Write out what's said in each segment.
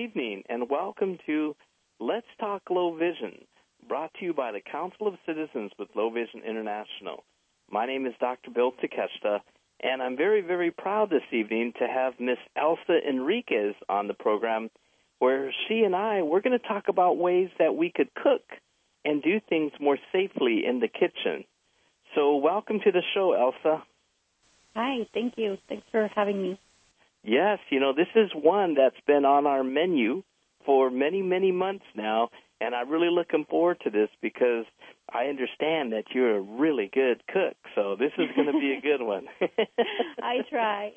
evening, and welcome to Let's Talk Low Vision, brought to you by the Council of Citizens with Low Vision International. My name is Dr. Bill Takeshita, and I'm very, very proud this evening to have Miss Elsa Enriquez on the program, where she and I we're going to talk about ways that we could cook and do things more safely in the kitchen. So, welcome to the show, Elsa. Hi, thank you. Thanks for having me. Yes, you know, this is one that's been on our menu for many, many months now, and I'm really looking forward to this because I understand that you're a really good cook, so this is going to be a good one. I try.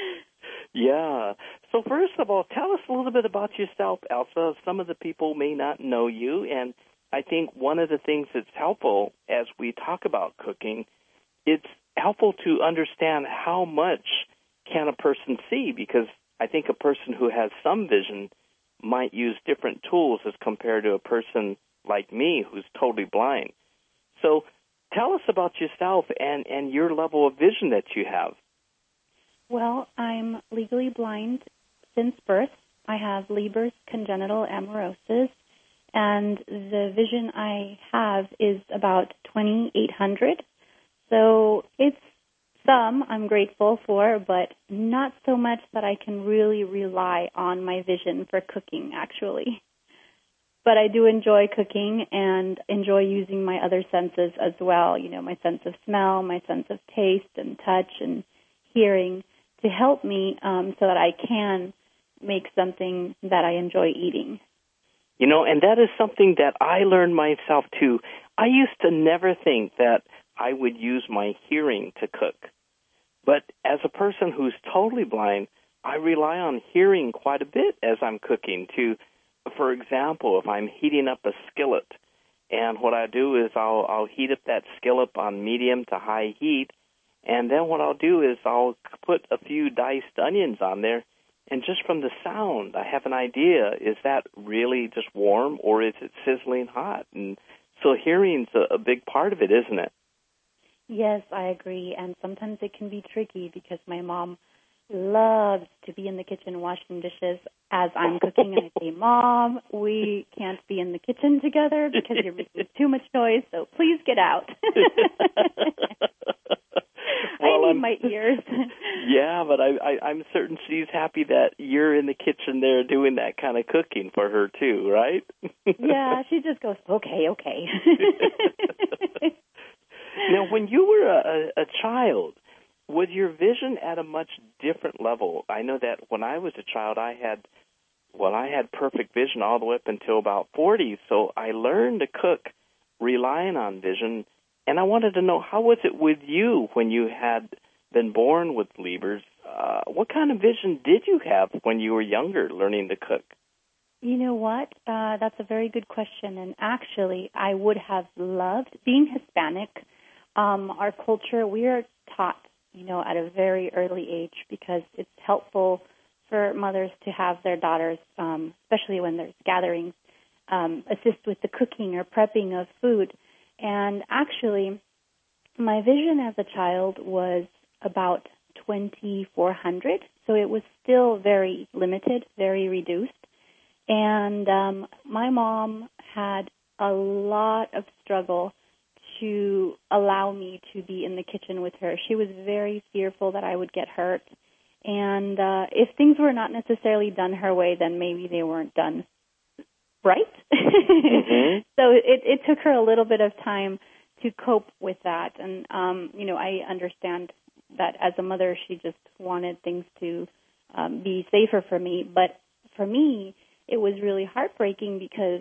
yeah. So first of all, tell us a little bit about yourself, Elsa. Some of the people may not know you, and I think one of the things that's helpful as we talk about cooking, it's helpful to understand how much can a person see? Because I think a person who has some vision might use different tools as compared to a person like me who's totally blind. So tell us about yourself and, and your level of vision that you have. Well, I'm legally blind since birth. I have Leber's congenital amaurosis, and the vision I have is about 2800. So it's some I'm grateful for, but not so much that I can really rely on my vision for cooking, actually. But I do enjoy cooking and enjoy using my other senses as well, you know, my sense of smell, my sense of taste and touch and hearing to help me um, so that I can make something that I enjoy eating. You know, and that is something that I learned myself too. I used to never think that I would use my hearing to cook. But as a person who's totally blind, I rely on hearing quite a bit as I'm cooking to for example, if I'm heating up a skillet. And what I do is I'll I'll heat up that skillet on medium to high heat. And then what I'll do is I'll put a few diced onions on there. And just from the sound I have an idea is that really just warm or is it sizzling hot? And so hearing's a, a big part of it, isn't it? Yes, I agree. And sometimes it can be tricky because my mom loves to be in the kitchen washing dishes as I'm cooking. And I say, Mom, we can't be in the kitchen together because you're making too much noise, so please get out. well, I need my ears. yeah, but I, I I'm certain she's happy that you're in the kitchen there doing that kind of cooking for her too, right? yeah, she just goes, okay, okay. Now, when you were a, a child, was your vision at a much different level? I know that when I was a child, I had, well, I had perfect vision all the way up until about 40. So I learned to cook relying on vision. And I wanted to know how was it with you when you had been born with Leber's? Uh, what kind of vision did you have when you were younger learning to cook? You know what? Uh, that's a very good question. And actually, I would have loved being Hispanic um, our culture, we are taught, you know, at a very early age because it's helpful for mothers to have their daughters, um, especially when there's gatherings, um, assist with the cooking or prepping of food. And actually, my vision as a child was about 2400, so it was still very limited, very reduced. And um, my mom had a lot of struggle to allow me to be in the kitchen with her. She was very fearful that I would get hurt. And uh, if things were not necessarily done her way, then maybe they weren't done right. mm-hmm. So it, it took her a little bit of time to cope with that. And, um, you know, I understand that as a mother, she just wanted things to um, be safer for me. But for me, it was really heartbreaking because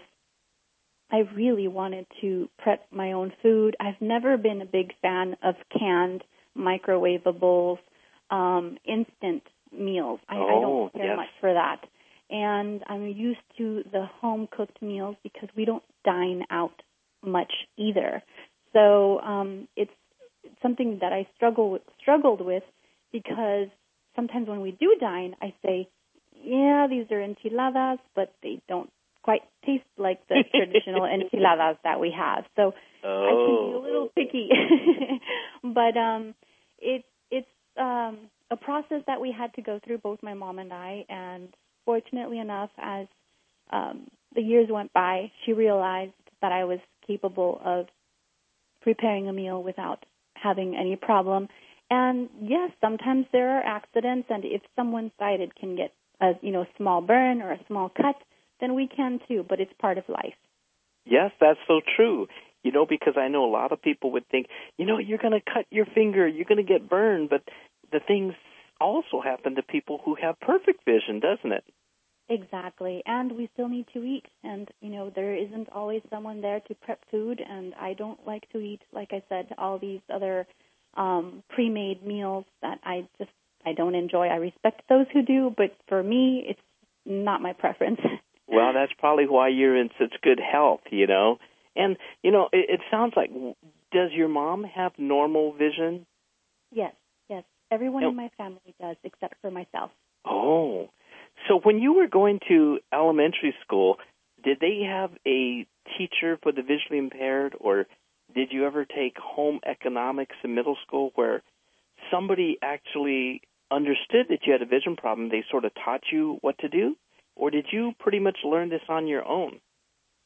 I really wanted to prep my own food. I've never been a big fan of canned, microwavables, um, instant meals. I, oh, I don't care yes. much for that. And I'm used to the home cooked meals because we don't dine out much either. So um, it's something that I struggle with, struggled with because sometimes when we do dine, I say, yeah, these are enchiladas, but they don't quite taste like the traditional enchiladas that we have. So oh. I can be a little picky, but um, it it's um, a process that we had to go through, both my mom and I, and fortunately enough, as um, the years went by, she realized that I was capable of preparing a meal without having any problem. And yes, sometimes there are accidents, and if someone sighted can get a you know small burn or a small cut, then we can too. But it's part of life. Yes, that's so true. You know, because I know a lot of people would think, you know, you're going to cut your finger, you're going to get burned, but the things also happen to people who have perfect vision, doesn't it? Exactly. And we still need to eat. And, you know, there isn't always someone there to prep food. And I don't like to eat, like I said, all these other um, pre made meals that I just I don't enjoy. I respect those who do, but for me, it's not my preference. well, that's probably why you're in such good health, you know. And you know, it, it sounds like does your mom have normal vision? Yes, yes. Everyone in my family does, except for myself. Oh, so when you were going to elementary school, did they have a teacher for the visually impaired, or did you ever take home economics in middle school where somebody actually understood that you had a vision problem? They sort of taught you what to do, or did you pretty much learn this on your own?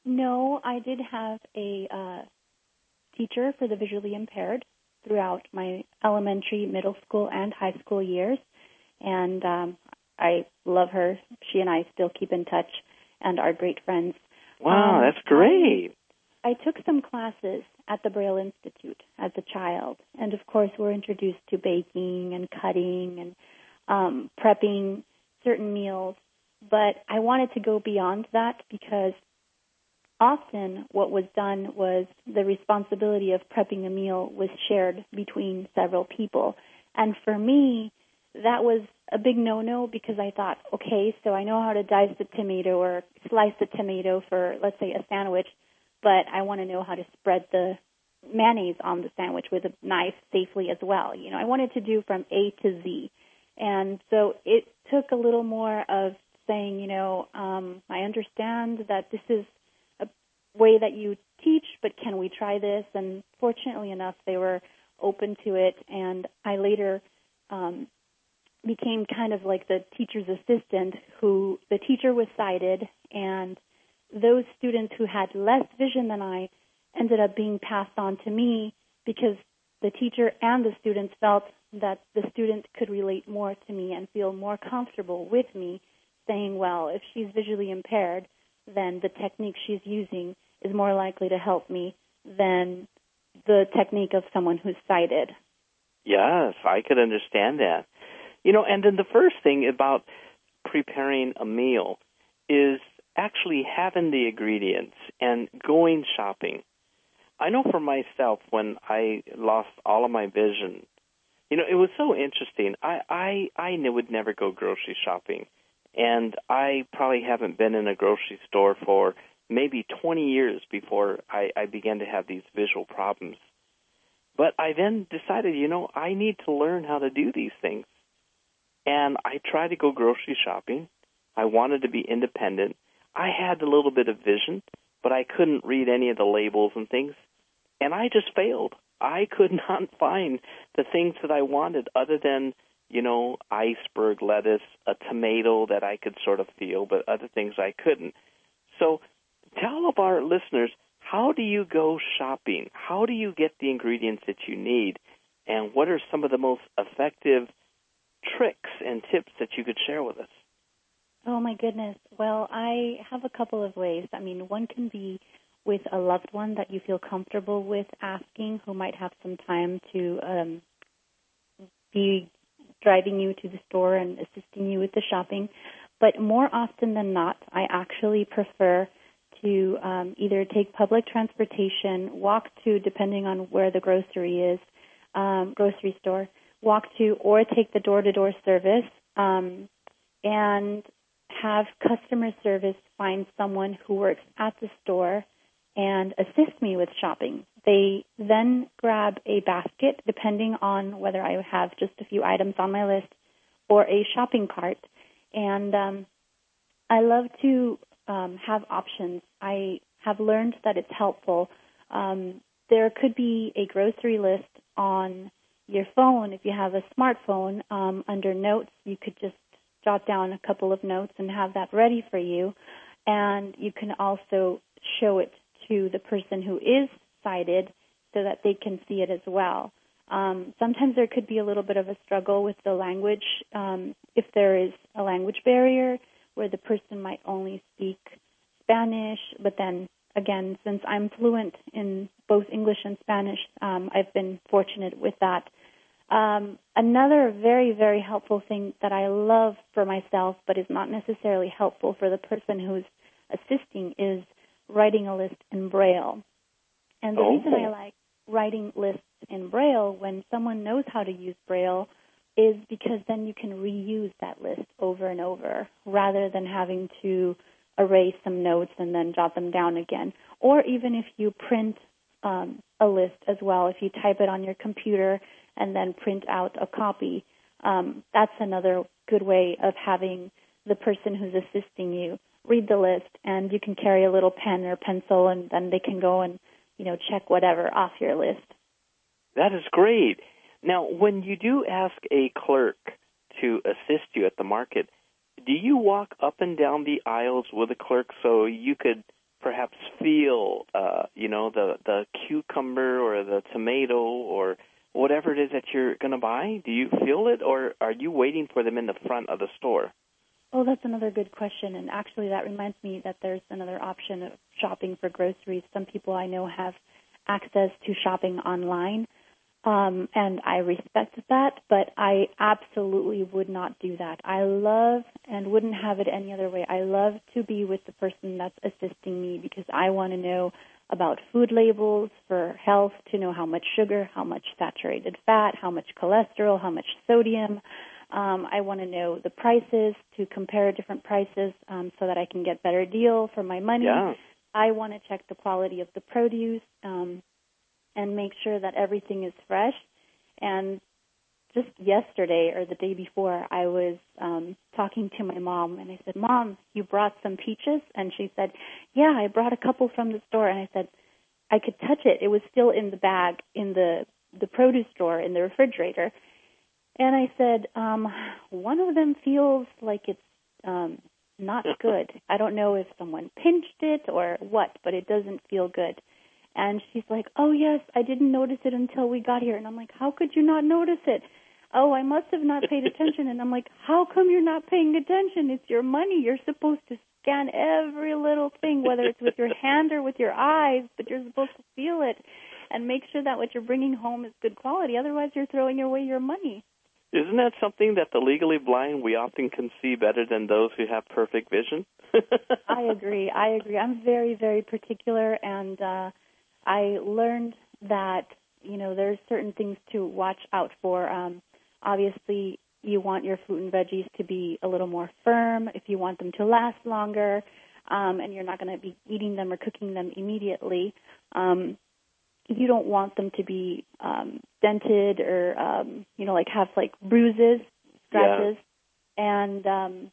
No, I did have a uh, teacher for the visually impaired throughout my elementary, middle school, and high school years, and um, I love her. She and I still keep in touch and are great friends. Wow, um, that's great. I, I took some classes at the Braille Institute as a child, and of course, we're introduced to baking and cutting and um, prepping certain meals. But I wanted to go beyond that because often what was done was the responsibility of prepping a meal was shared between several people. And for me, that was a big no-no because I thought, okay, so I know how to dice the tomato or slice the tomato for, let's say, a sandwich, but I want to know how to spread the mayonnaise on the sandwich with a knife safely as well. You know, I wanted to do from A to Z. And so it took a little more of saying, you know, um, I understand that this is a way that you teach, but can we try this? And fortunately enough, they were open to it. And I later um, became kind of like the teacher's assistant who the teacher was sighted and those students who had less vision than I ended up being passed on to me because the teacher and the students felt that the student could relate more to me and feel more comfortable with me saying, well, if she's visually impaired, then the technique she's using is more likely to help me than the technique of someone who's sighted. Yes, I could understand that. You know, and then the first thing about preparing a meal is actually having the ingredients and going shopping. I know for myself when I lost all of my vision, you know, it was so interesting. I I I would never go grocery shopping, and I probably haven't been in a grocery store for maybe 20 years before I, I began to have these visual problems. But I then decided, you know, I need to learn how to do these things. And I tried to go grocery shopping. I wanted to be independent. I had a little bit of vision, but I couldn't read any of the labels and things. And I just failed. I could not find the things that I wanted other than, you know, iceberg lettuce, a tomato that I could sort of feel, but other things I couldn't. So tell of our listeners, how do you go shopping? How do you get the ingredients that you need? And what are some of the most effective tricks and tips that you could share with us? Oh my goodness. Well, I have a couple of ways. I mean, one can be with a loved one that you feel comfortable with asking who might have some time to um, be driving you to the store and assisting you with the shopping. But more often than not, I actually prefer to um, either take public transportation, walk to, depending on where the grocery is, um, grocery store, walk to or take the door to door service um, and have customer service find someone who works at the store and assist me with shopping. They then grab a basket, depending on whether I have just a few items on my list or a shopping cart. And um, I love to um, have options. I have learned that it's helpful. Um, there could be a grocery list on your phone, if you have a smartphone, um, under Notes, you could just jot down a couple of notes and have that ready for you. And you can also show it to the person who is so that they can see it as well. Um, sometimes there could be a little bit of a struggle with the language um, if there is a language barrier where the person might only speak Spanish, but then again, since I'm fluent in both English and Spanish, um, I've been fortunate with that. Um, another very, very helpful thing that I love for myself, but is not necessarily helpful for the person who's assisting, is writing a list in Braille. And the oh. reason I like writing lists in Braille when someone knows how to use Braille is because then you can reuse that list over and over rather than having to erase some notes and then jot them down again. Or even if you print um, a list as well, if you type it on your computer and then print out a copy, um, that's another good way of having the person who's assisting you read the list and you can carry a little pen or pencil and then they can go and you know check whatever off your list. That is great. Now when you do ask a clerk to assist you at the market do you walk up and down the aisles with a clerk so you could perhaps feel uh you know the the cucumber or the tomato or whatever it is that you're going to buy? Do you feel it or are you waiting for them in the front of the store Oh, that's another good question. And actually, that reminds me that there's another option of shopping for groceries. Some people I know have access to shopping online, um, and I respect that, but I absolutely would not do that. I love and wouldn't have it any other way. I love to be with the person that's assisting me because I want to know about food labels for health, to know how much sugar, how much saturated fat, how much cholesterol, how much sodium. Um, I want to know the prices to compare different prices um, so that I can get better deal for my money. Yeah. I want to check the quality of the produce um, and make sure that everything is fresh. And just yesterday or the day before, I was um, talking to my mom and I said, "Mom, you brought some peaches?" And she said, "Yeah, I brought a couple from the store." And I said, "I could touch it. It was still in the bag in the the produce store in the refrigerator." And I said, um, one of them feels like it's um, not good. I don't know if someone pinched it or what, but it doesn't feel good. And she's like, oh yes, I didn't notice it until we got here. And I'm like, how could you not notice it? Oh, I must have not paid attention. And I'm like, how come you're not paying attention? It's your money. You're supposed to scan every little thing, whether it's with your hand or with your eyes, but you're supposed to feel it and make sure that what you're bringing home is good quality. Otherwise, you're throwing away your money. Isn't that something that the legally blind we often can see better than those who have perfect vision? I agree. I agree. I'm very, very particular, and uh, I learned that you know there's certain things to watch out for. Um, obviously, you want your fruit and veggies to be a little more firm if you want them to last longer, um, and you're not going to be eating them or cooking them immediately. Um, you don't want them to be um, dented or um, you know like have like bruises, scratches, yeah. and um,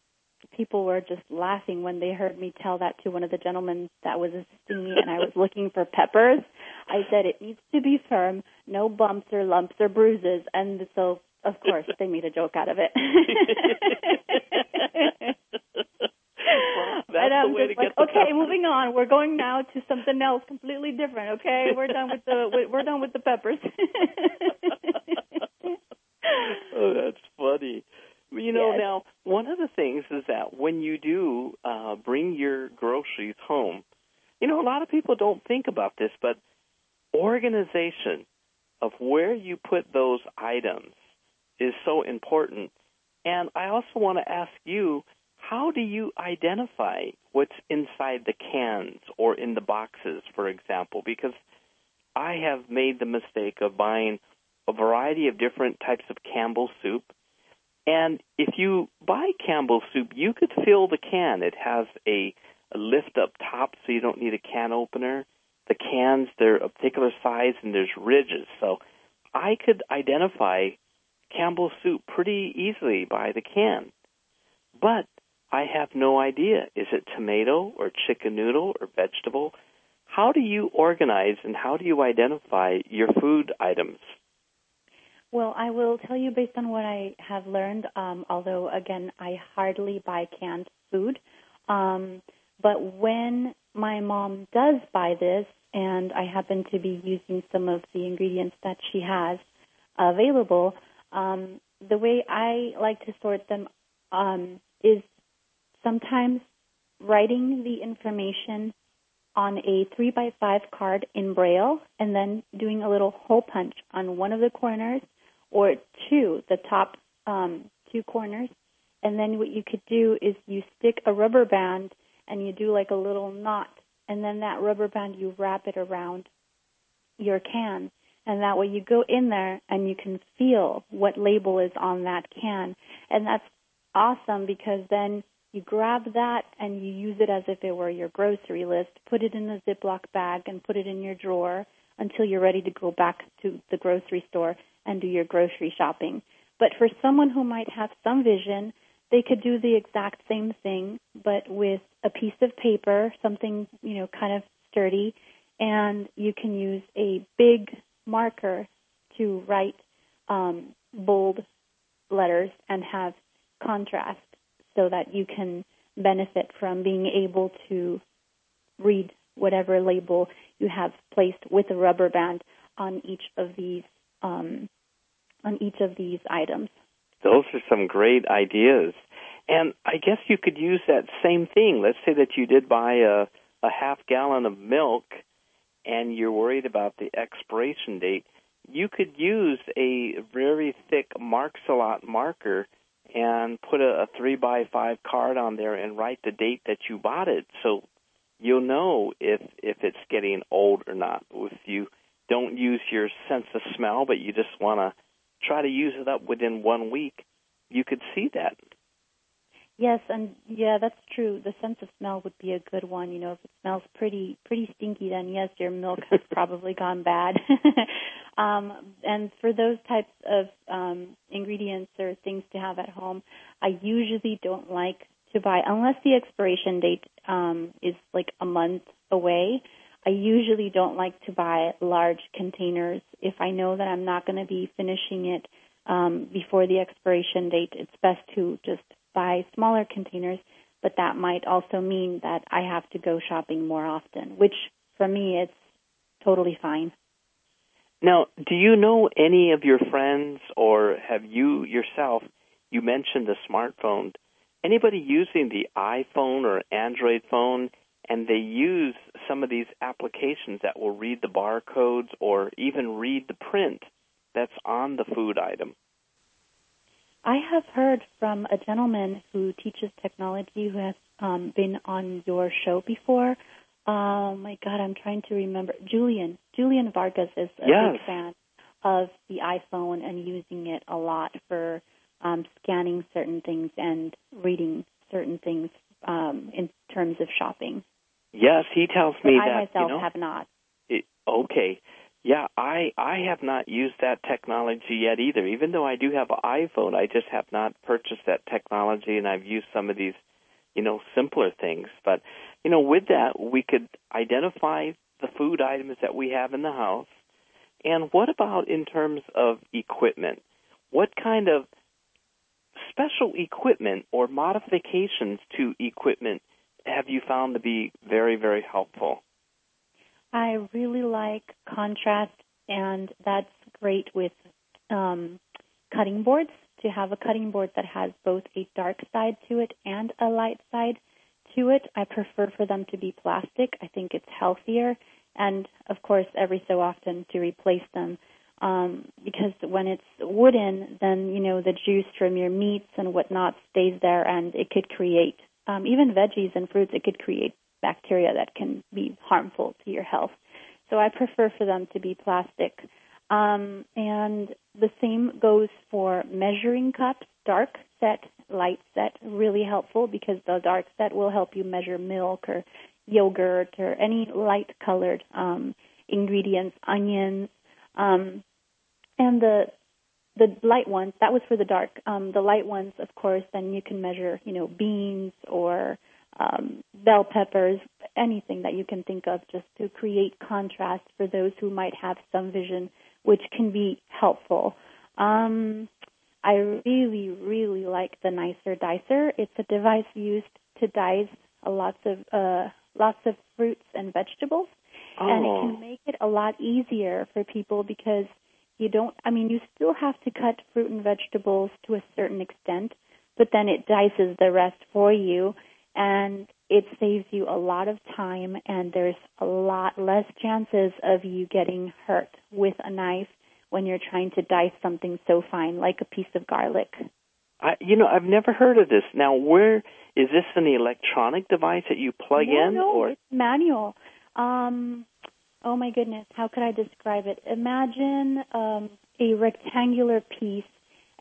people were just laughing when they heard me tell that to one of the gentlemen that was assisting me, and I was looking for peppers. I said it needs to be firm, no bumps or lumps or bruises, and so of course they made a joke out of it. That's and I'm the way just to like, get okay, pepper. moving on. We're going now to something else completely different. Okay, we're done with the we're done with the peppers. oh, that's funny. You know, Yes. now one of the things is that when you do uh, bring your groceries home, you know, a lot of people don't think about this, but organization of where you put those items is so important. And I also want to ask you, how do you identify what's inside the cans or in the boxes, for example? Because I have made the mistake of buying a variety of different types of Campbell soup. And if you buy Campbell soup, you could fill the can. It has a, a lift up top, so you don't need a can opener. The cans, they're a particular size and there's ridges. So I could identify Campbell soup pretty easily by the can. But I have no idea. Is it tomato or chicken noodle or vegetable? How do you organize and how do you identify your food items? Well, I will tell you based on what I have learned, um, although again, I hardly buy canned food. Um, but when my mom does buy this, and I happen to be using some of the ingredients that she has available, um, the way I like to sort them um, is sometimes writing the information on a three by five card in braille and then doing a little hole punch on one of the corners or two, the top um, two corners. And then what you could do is you stick a rubber band and you do like a little knot, and then that rubber band you wrap it around your can. And that way you go in there and you can feel what label is on that can. And that's awesome because then you grab that and you use it as if it were your grocery list, put it in a Ziploc bag and put it in your drawer until you're ready to go back to the grocery store and do your grocery shopping. But for someone who might have some vision, they could do the exact same thing, but with a piece of paper, something, you know, kind of sturdy, and you can use a big marker to write um, bold letters and have contrast so that you can benefit from being able to read whatever label you have placed with a rubber band on each of these um, on each of these items. Those are some great ideas. And I guess you could use that same thing. Let's say that you did buy a, a half gallon of milk and you're worried about the expiration date. You could use a very thick Marks-A-Lot marker and put a, a three by five card on there and write the date that you bought it. So you'll know if if it's getting old or not. If you don't use your sense of smell, but you just want to try to use it up within one week, you could see that. Yes, and yeah, that's true. The sense of smell would be a good one. You know, if it smells pretty pretty stinky, then yes, your milk has probably gone bad. um, and for those types of um, ingredients or things to have at home, I usually don't like to buy unless the expiration date um, is like a month away. I usually don't like to buy large containers if I know that I'm not going to be finishing it um, before the expiration date. It's best to just buy smaller containers, but that might also mean that I have to go shopping more often, which for me it's totally fine. Now, do you know any of your friends or have you yourself, you mentioned the smartphone, anybody using the iPhone or Android phone and they use some of these applications that will read the barcodes or even read the print that's on the food item. I have heard from a gentleman who teaches technology who has um, been on your show before. Oh my God, I'm trying to remember. Julian. Julian Vargas is a yes. big fan of the iPhone and using it a lot for um, scanning certain things and reading certain things um, in terms of shopping. Yes, he tells me but that. I myself you know, have not. It, okay. Yeah, I I have not used that technology yet either. Even though I do have an iPhone, I just have not purchased that technology, and I've used some of these, you know, simpler things. But you know, with that, we could identify the food items that we have in the house. And what about in terms of equipment? What kind of special equipment or modifications to equipment have you found to be very, very helpful? I really like contrast, and that's great with um, cutting boards. To have a cutting board that has both a dark side to it and a light side to it, I prefer for them to be plastic. I think it's healthier, and of course, every so often to replace them. Um, because when it's wooden, then you know the juice from your meats and whatnot stays there, and it could create um, even veggies and fruits, it could create bacteria that can be harmful to your health. So I prefer for them to be plastic. Um, and the same goes for measuring cups, dark set, light set, really helpful because the dark set will help you measure milk or yogurt or any light colored um, ingredients, onions. Um, and the the light ones, that was for the dark. Um, the light ones, of course, then you can measure, you know, beans or um, bell peppers, anything that you can think of just to create contrast for those who might have some vision, which can be helpful. Um, I really, really like the Nicer Dicer. It's a device used to dice lots of uh, lots of fruits and vegetables, oh. and it can make it a lot easier for people because you don't. I mean, you still have to cut fruit and vegetables to a certain extent, but then it dices the rest for you, and it saves you a lot of time, and there's a lot less chances of you getting hurt with a knife when you're trying to dice something so fine like a piece of garlic. I, you know, I've never heard of this. Now, where is this an electronic device that you plug no, in, no, or it's manual? Um, oh my goodness, how could I describe it? Imagine um, a rectangular piece,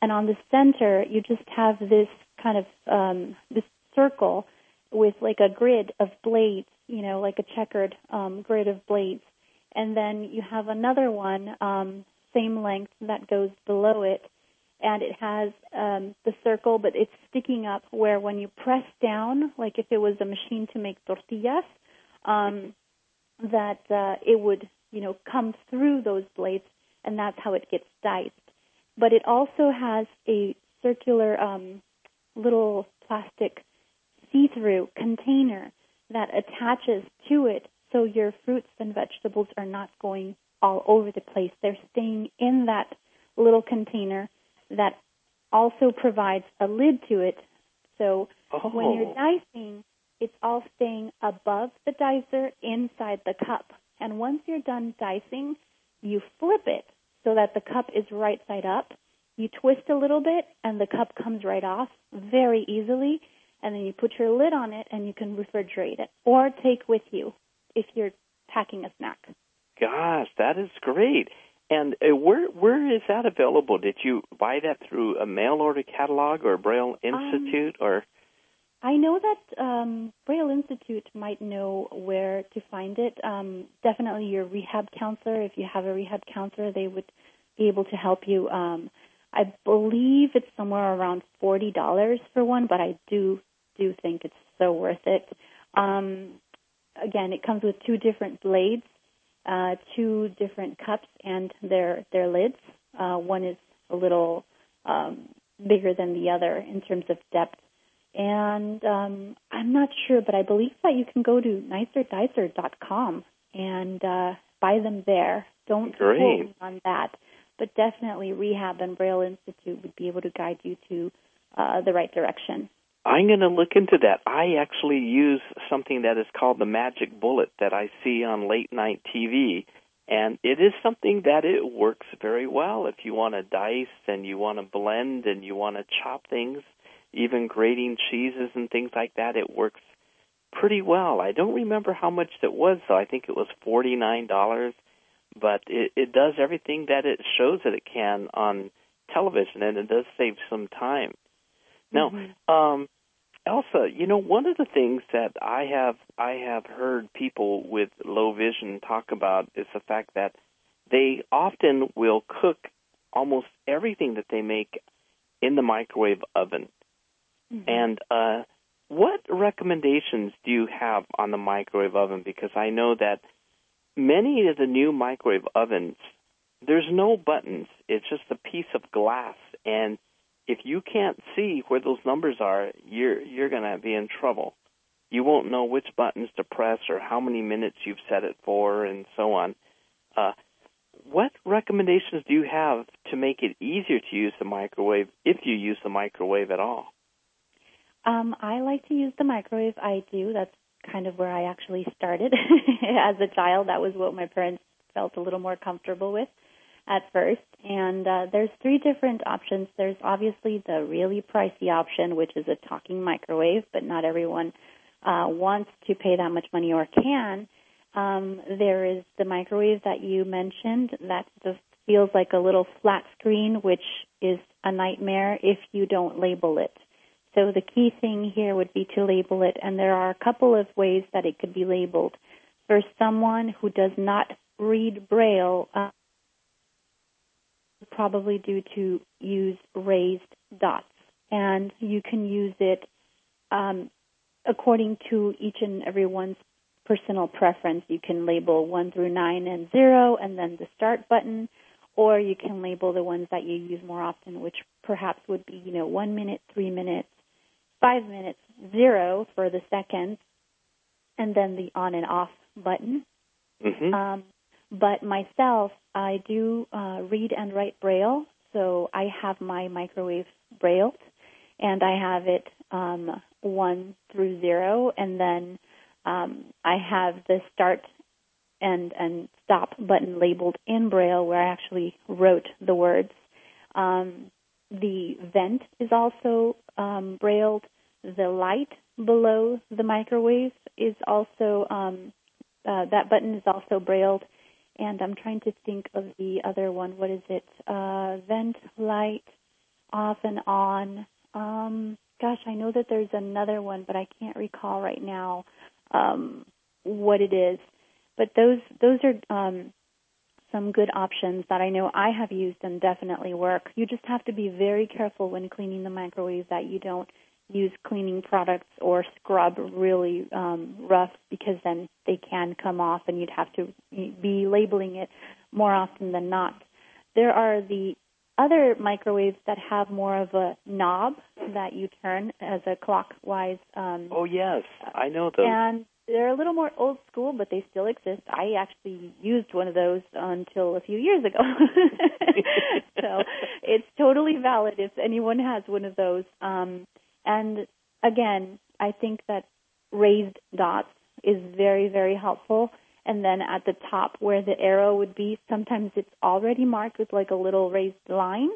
and on the center you just have this kind of um, this circle with like a grid of blades, you know, like a checkered um, grid of blades, and then you have another one um, same length that goes below it, and it has um, the circle, but it's sticking up where when you press down, like if it was a machine to make tortillas, um, that uh, it would, you know, come through those blades, and that's how it gets diced. But it also has a circular um, little plastic see-through container that attaches to it so your fruits and vegetables are not going all over the place. They're staying in that little container that also provides a lid to it. So oh. when you're oh. dicing, it's all staying above the dicer inside the cup. And once you're done dicing, you flip it so that the cup is right side up. You twist a little bit and the cup comes right off very easily. And then you put your lid on it and you can refrigerate it or take with you if you're packing a snack gosh, that is great. And uh, where where is that available? Did you buy that through a mail order catalog or Braille Um, Institute or? I know that um, Braille Institute might know where to find it. Um, definitely your rehab counselor. If you have a rehab counselor, they would be able to help you. Um, I believe it's somewhere around forty dollars for one, but I do do think it's so worth it. Um, again, it comes with two different blades, uh, two different cups and their their lids. Uh, one is a little um, bigger than the other in terms of depth. And um, I'm not sure, but I believe that you can go to nicerdicer.com and uh, buy them there. Don't Great. quote me on that, but definitely Rehab and Braille Institute would be able to guide you to uh, the right direction. I'm going to look into that. I actually use something that is called the magic bullet that I see on late night TV. And it is something that it works very well if you want to dice and you want to blend and you want to chop things, even grating cheeses and things like that. It works pretty well. I don't remember how much it was though. I think it was forty nine dollars, but it, it does everything that it shows that it can on television, and it does save some time. Now, Mhm. um, Elsa, you know, one of the things that I have I have heard people with low vision talk about is the fact that they often will cook almost everything that they make in the microwave oven. Mhm. And uh, what recommendations do you have on the microwave oven? Because I know that many of the new microwave ovens, there's no buttons. It's just a piece of glass, and if you can't see where those numbers are, you're you're going to be in trouble. You won't know which buttons to press or how many minutes you've set it for, and so on. Uh, what recommendations do you have to make it easier to use the microwave if you use the microwave at all? Um, I like to use the microwave. I do. That's kind of where I actually started as a child. That was what my parents felt a little more comfortable with at first. And uh, there's three different options. There's obviously the really pricey option, which is a talking microwave, but not everyone uh, wants to pay that much money or can. Um, there is the microwave that you mentioned that just feels like a little flat screen, which is a nightmare if you don't label it. So the key thing here would be to label it, and there are a couple of ways that it could be labeled. For someone who does not read Braille, uh, probably due to use raised dots, and you can use it um, according to each and everyone's personal preference. You can label one through nine and zero, and then the start button, or you can label the ones that you use more often, which perhaps would be, you know, one minute, three minutes, five minutes, zero for the seconds, and then the on and off button. Mm-hmm. Um, but myself, I do uh, read and write Braille, so I have my microwave brailled, and I have it um, one through zero, and then um, I have the start and and stop button labeled in Braille, where I actually wrote the words. Um, the vent is also um, brailled. The light below the microwave is also um, uh, that button is also brailled. And I'm trying to think of the other one. What is it? Uh, vent, light, off and on. Um, gosh, I know that there's another one, but I can't recall right now um, what it is. But those those are um, some good options that I know I have used and definitely work. You just have to be very careful when cleaning the microwave that you don't use cleaning products or scrub really um, rough because then they can come off and you'd have to be labeling it more often than not. There are the other microwaves that have more of a knob that you turn as a clockwise. Um, oh yes, I know those. And they're a little more old school, but they still exist. I actually used one of those until a few years ago. so it's totally valid if anyone has one of those. Um, and again, I think that raised dots is very, very helpful. And then at the top where the arrow would be, sometimes it's already marked with like a little raised line,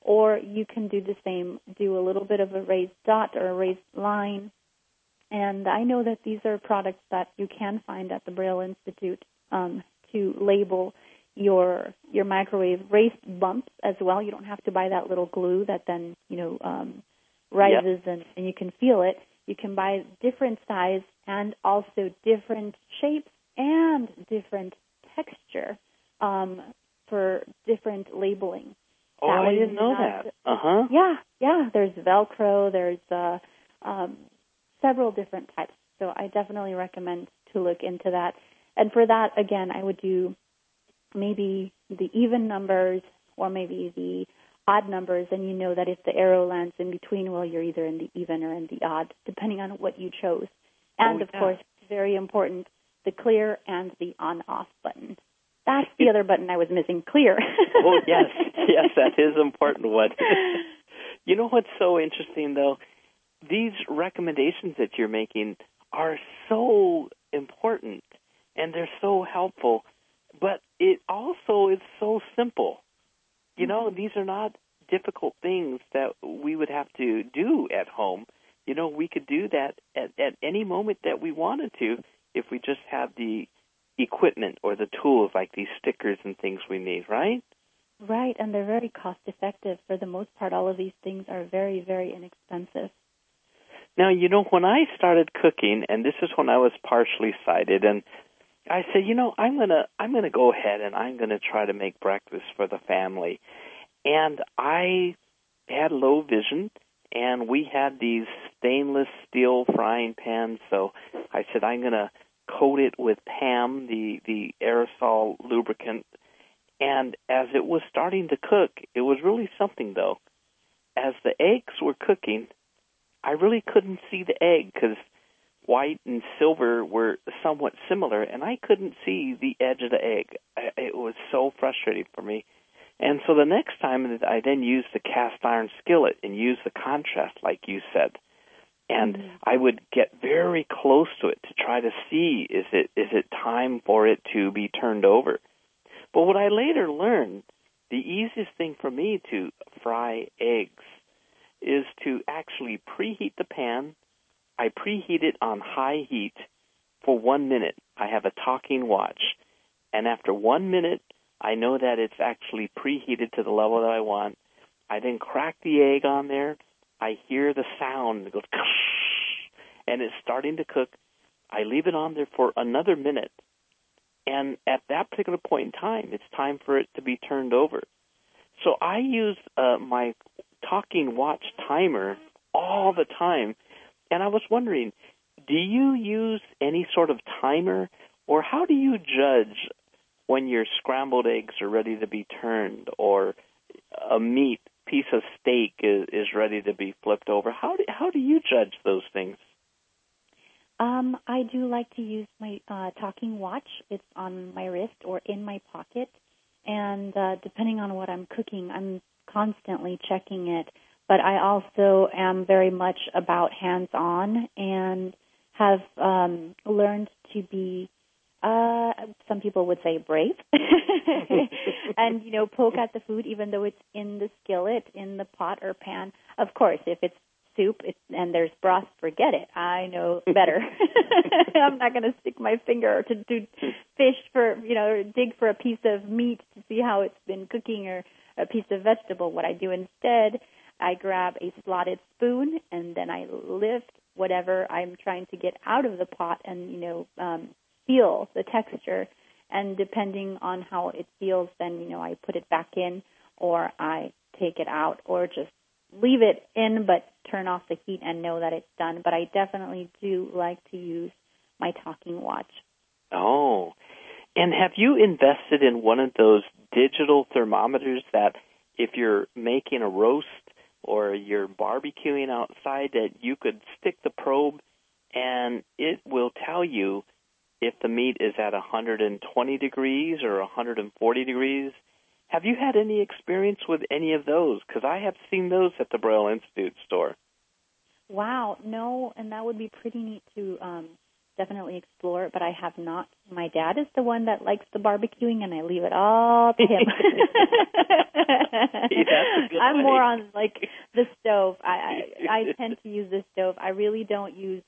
or you can do the same, do a little bit of a raised dot or a raised line. And I know that these are products that you can find at the Braille Institute um, to label your your microwave raised bumps as well. You don't have to buy that little glue that then you know um, rises yep. and, and you can feel it. You can buy different size and also different shapes and different texture um, for different labeling. Oh, that I didn't know that. Uh huh. Yeah, yeah. There's Velcro. There's uh, um, several different types. So I definitely recommend to look into that. And for that, again, I would do maybe the even numbers or maybe the odd numbers, and you know that if the arrow lands in between, well, you're either in the even or in the odd, depending on what you chose. Oh, and oh, of course, very important, the clear and the on-off button. That's the other button I was missing, clear. oh yes, yes, that is important one. you know what's so interesting though? These recommendations that you're making are so important and they're so helpful, but it also is so simple you know, these are not difficult things that we would have to do at home. You know, we could do that at, at any moment that we wanted to if we just have the equipment or the tools like these stickers and things we need, right? Right, and they're very cost effective. For the most part, all of these things are very, very inexpensive. Now, you know, when I started cooking, and this is when I was partially sighted, and I said, you know, I'm gonna I'm gonna go ahead and I'm gonna try to make breakfast for the family. And I had low vision and we had these stainless steel frying pans, so I said I'm gonna coat it with PAM, the the aerosol lubricant. And as it was starting to cook, it was really something though. As the eggs were cooking, I really couldn't see the egg because white and silver were somewhat similar, and I couldn't see the edge of the egg. It was so frustrating for me. And so the next time I then used the cast iron skillet and used the contrast, like you said, and mm-hmm. I would get very close to it to try to see is it is it time for it to be turned over. But what I later learned, the easiest thing for me to fry eggs is to actually preheat the pan I preheat it on high heat for one minute. I have a talking watch. And after one minute, I know that it's actually preheated to the level that I want. I then crack the egg on there. I hear the sound. It goes, and it's starting to cook. I leave it on there for another minute. And at that particular point in time, it's time for it to be turned over. So I use uh, my talking watch timer all the time and I was wondering, do you use any sort of timer, or how do you judge when your scrambled eggs are ready to be turned or a meat piece of steak is, is ready to be flipped over. How do how do you judge those things? Um, I do like to use my uh, talking watch. It's on my wrist or in my pocket, and uh, depending on what I'm cooking, I'm constantly checking it. But I also am very much about hands-on and have um, learned to be uh, some people would say brave, and you know poke at the food even though it's in the skillet, in the pot or pan. Of course, if it's soup and there's broth, forget it. I know better. I'm not going to stick my finger to do fish for you know dig for a piece of meat to see how it's been cooking or a piece of vegetable. What I do instead, I grab a slotted spoon and then I lift whatever I'm trying to get out of the pot and you know um, feel the texture. And depending on how it feels, then, you know, I put it back in or I take it out or just leave it in but turn off the heat and know that it's done. But I definitely do like to use my talking watch. Oh. And have you invested in one of those digital thermometers that if you're making a roast or you're barbecuing outside that you could stick the probe and it will tell you if the meat is at 120 degrees or 140 degrees. Have you had any experience with any of those? Because I have seen those at the Braille Institute store. Wow, no, and that would be pretty neat to um, definitely explore, it, but I have not. My dad is the one that likes the barbecuing, and I leave it all to him. I'm way. more on like the stove. I, I I tend to use the stove. I really don't use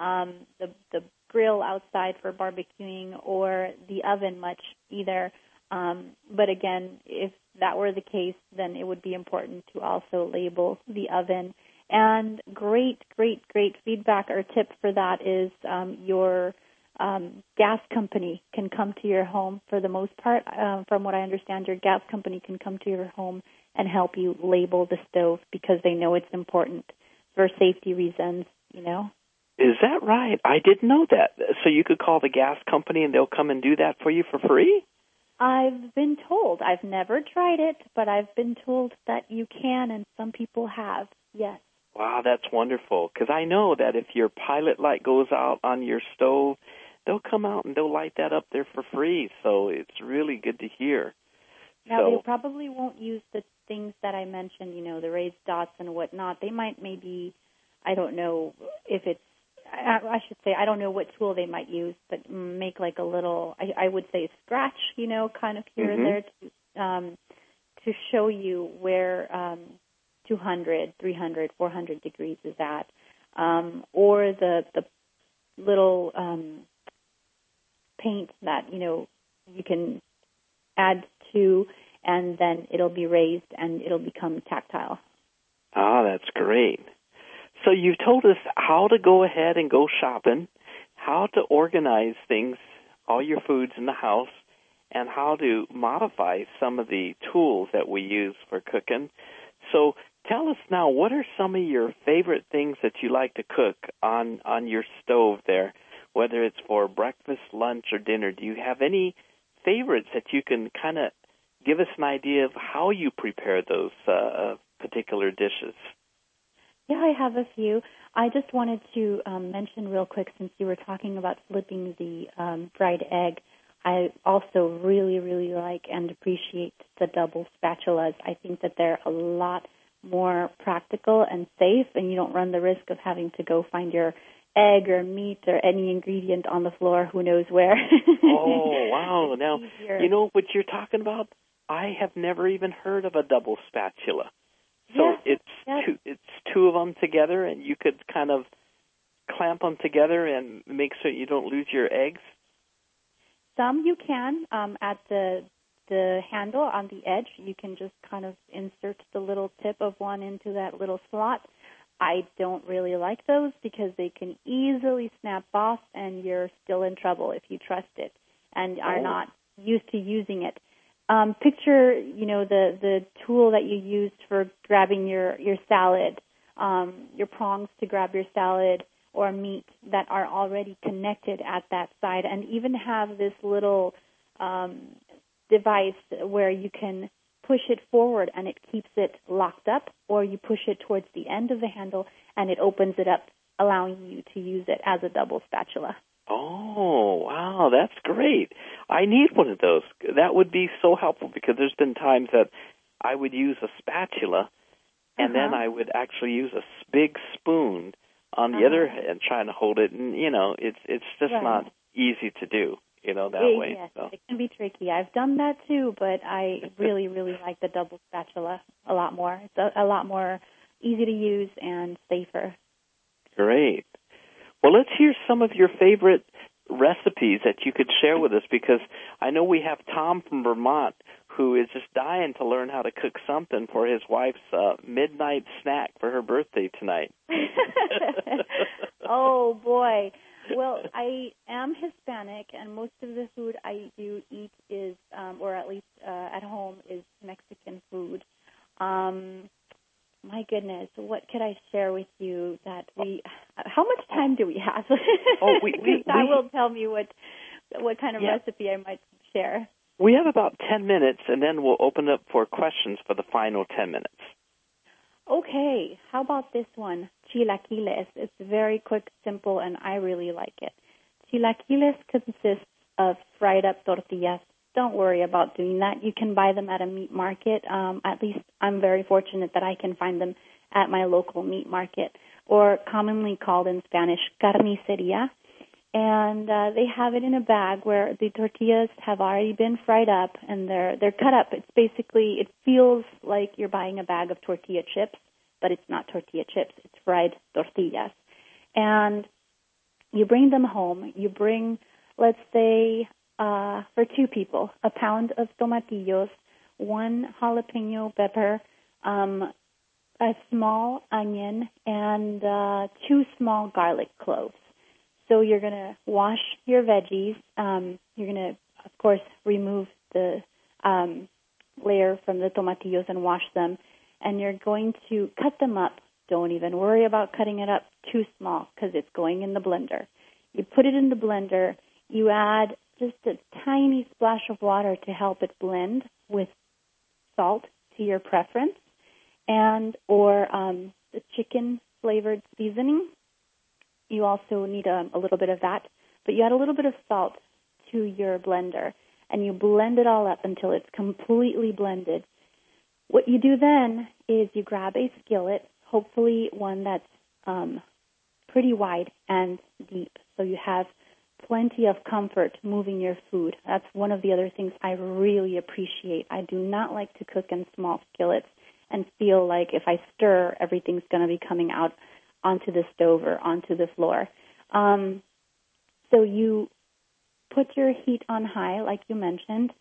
um, the the grill outside for barbecuing or the oven much either. Um, but again, if that were the case, then it would be important to also label the oven. And great, great, great feedback or tip for that is um, your um, gas company can come to your home for the most part. Um, from what I understand, your gas company can come to your home and help you label the stove because they know it's important for safety reasons, you know. Is that right? I didn't know that. So you could call the gas company and they'll come and do that for you for free? I've been told. I've never tried it, but I've been told that you can, and some people have. Yes. Wow, that's wonderful. Because I know that if your pilot light goes out on your stove, they'll come out and they'll light that up there for free. So it's really good to hear. Now so, they probably won't use the things that I mentioned, you know, the raised dots and whatnot. They might maybe, I don't know if it's I, I should say I don't know what tool they might use, but make like a little I, I would say scratch, you know, kind of here mm-hmm. and there to um, to show you where um, 200, 300, 400 degrees is at, um, or the the little um, paint that you know you can add to, and then it'll be raised and it'll become tactile. Ah, that's great. So you've told us how to go ahead and go shopping, how to organize things, all your foods in the house, and how to modify some of the tools that we use for cooking. So tell us now, what are some of your favorite things that you like to cook on on your stove there, whether it's for breakfast, lunch, or dinner? Do you have any favorites that you can kind of give us an idea of how you prepare those uh, particular dishes? Yeah, I have a few. I just wanted to um, mention real quick since you were talking about flipping the um, fried egg. I also really, really like and appreciate the double spatulas. I think that they're a lot more practical and safe, and you don't run the risk of having to go find your egg or meat or any ingredient on the floor, who knows where. oh, wow. Now, you know what you're talking about? I have never even heard of a double spatula. So yes, it's yes. two it's two of them together, and you could kind of clamp them together and make sure you don't lose your eggs. Some you can um, at the the handle on the edge. You can just kind of insert the little tip of one into that little slot. I don't really like those because they can easily snap off, and you're still in trouble if you trust it and are Oh. not used to using it um, picture you know the the tool that you used for grabbing your your salad, um, your prongs to grab your salad or meat that are already connected at that side, and even have this little um, device where you can push it forward and it keeps it locked up, or you push it towards the end of the handle and it opens it up, allowing you to use it as a double spatula. Oh, wow, that's great. I need one of those. That would be so helpful because there's been times that I would use a spatula and uh-huh. then I would actually use a big spoon on the uh-huh. other hand trying to hold it and you know, it's it's just right. not easy to do, you know, that it, way. Yes, so. it can be tricky. I've done that too, but I really, really like the double spatula a lot more. It's a, a lot more easy to use and safer. Great. Well, let's hear some of your favorite recipes that you could share with us because I know we have Tom from Vermont who is just dying to learn how to cook something for his wife's uh, midnight snack for her birthday tonight. oh boy. Well, I am Hispanic, and most of the food I do eat is, um, or at least uh, at home, is Mexican food. Um, my goodness, what could I share with you that we? How much time do we have? Oh, we, we, that will tell me what what kind of Yeah. recipe I might share. we have about ten minutes, and then we'll open up for questions for the final ten minutes. Okay, how about this one? Chilaquiles. It's very quick, simple, and I really like it. Chilaquiles consists of fried up tortillas. Don't worry about doing that. You can buy them at a meat market. Um, at least I'm very fortunate that I can find them at my local meat market, or commonly called in Spanish carniceria. And uh, they have it in a bag where the tortillas have already been fried up and they're they're cut up. It's basically it feels like you're buying a bag of tortilla chips, but it's not tortilla chips. It's fried tortillas. And you bring them home. You bring, let's say, uh, for two people, a pound of tomatillos, one jalapeno pepper, um, a small onion, and uh, two small garlic cloves. So you're going to wash your veggies. Um, you're going to, of course, remove the um, layer from the tomatillos and wash them. And you're going to cut them up. Don't even worry about cutting it up too small because it's going in the blender. You put it in the blender. You add just a tiny splash of water to help it blend with salt to your preference and or um, the chicken flavored seasoning you also need a, a little bit of that, but you add a little bit of salt to your blender and you blend it all up until it's completely blended. What you do then is you grab a skillet, hopefully one that's um, pretty wide and deep, so you have plenty of comfort moving your food. That's one of the other things I really appreciate. I do not like to cook in small skillets and feel like if I stir, everything's going to be coming out onto the stove or onto the floor. Um, so you put your heat on high, like you mentioned,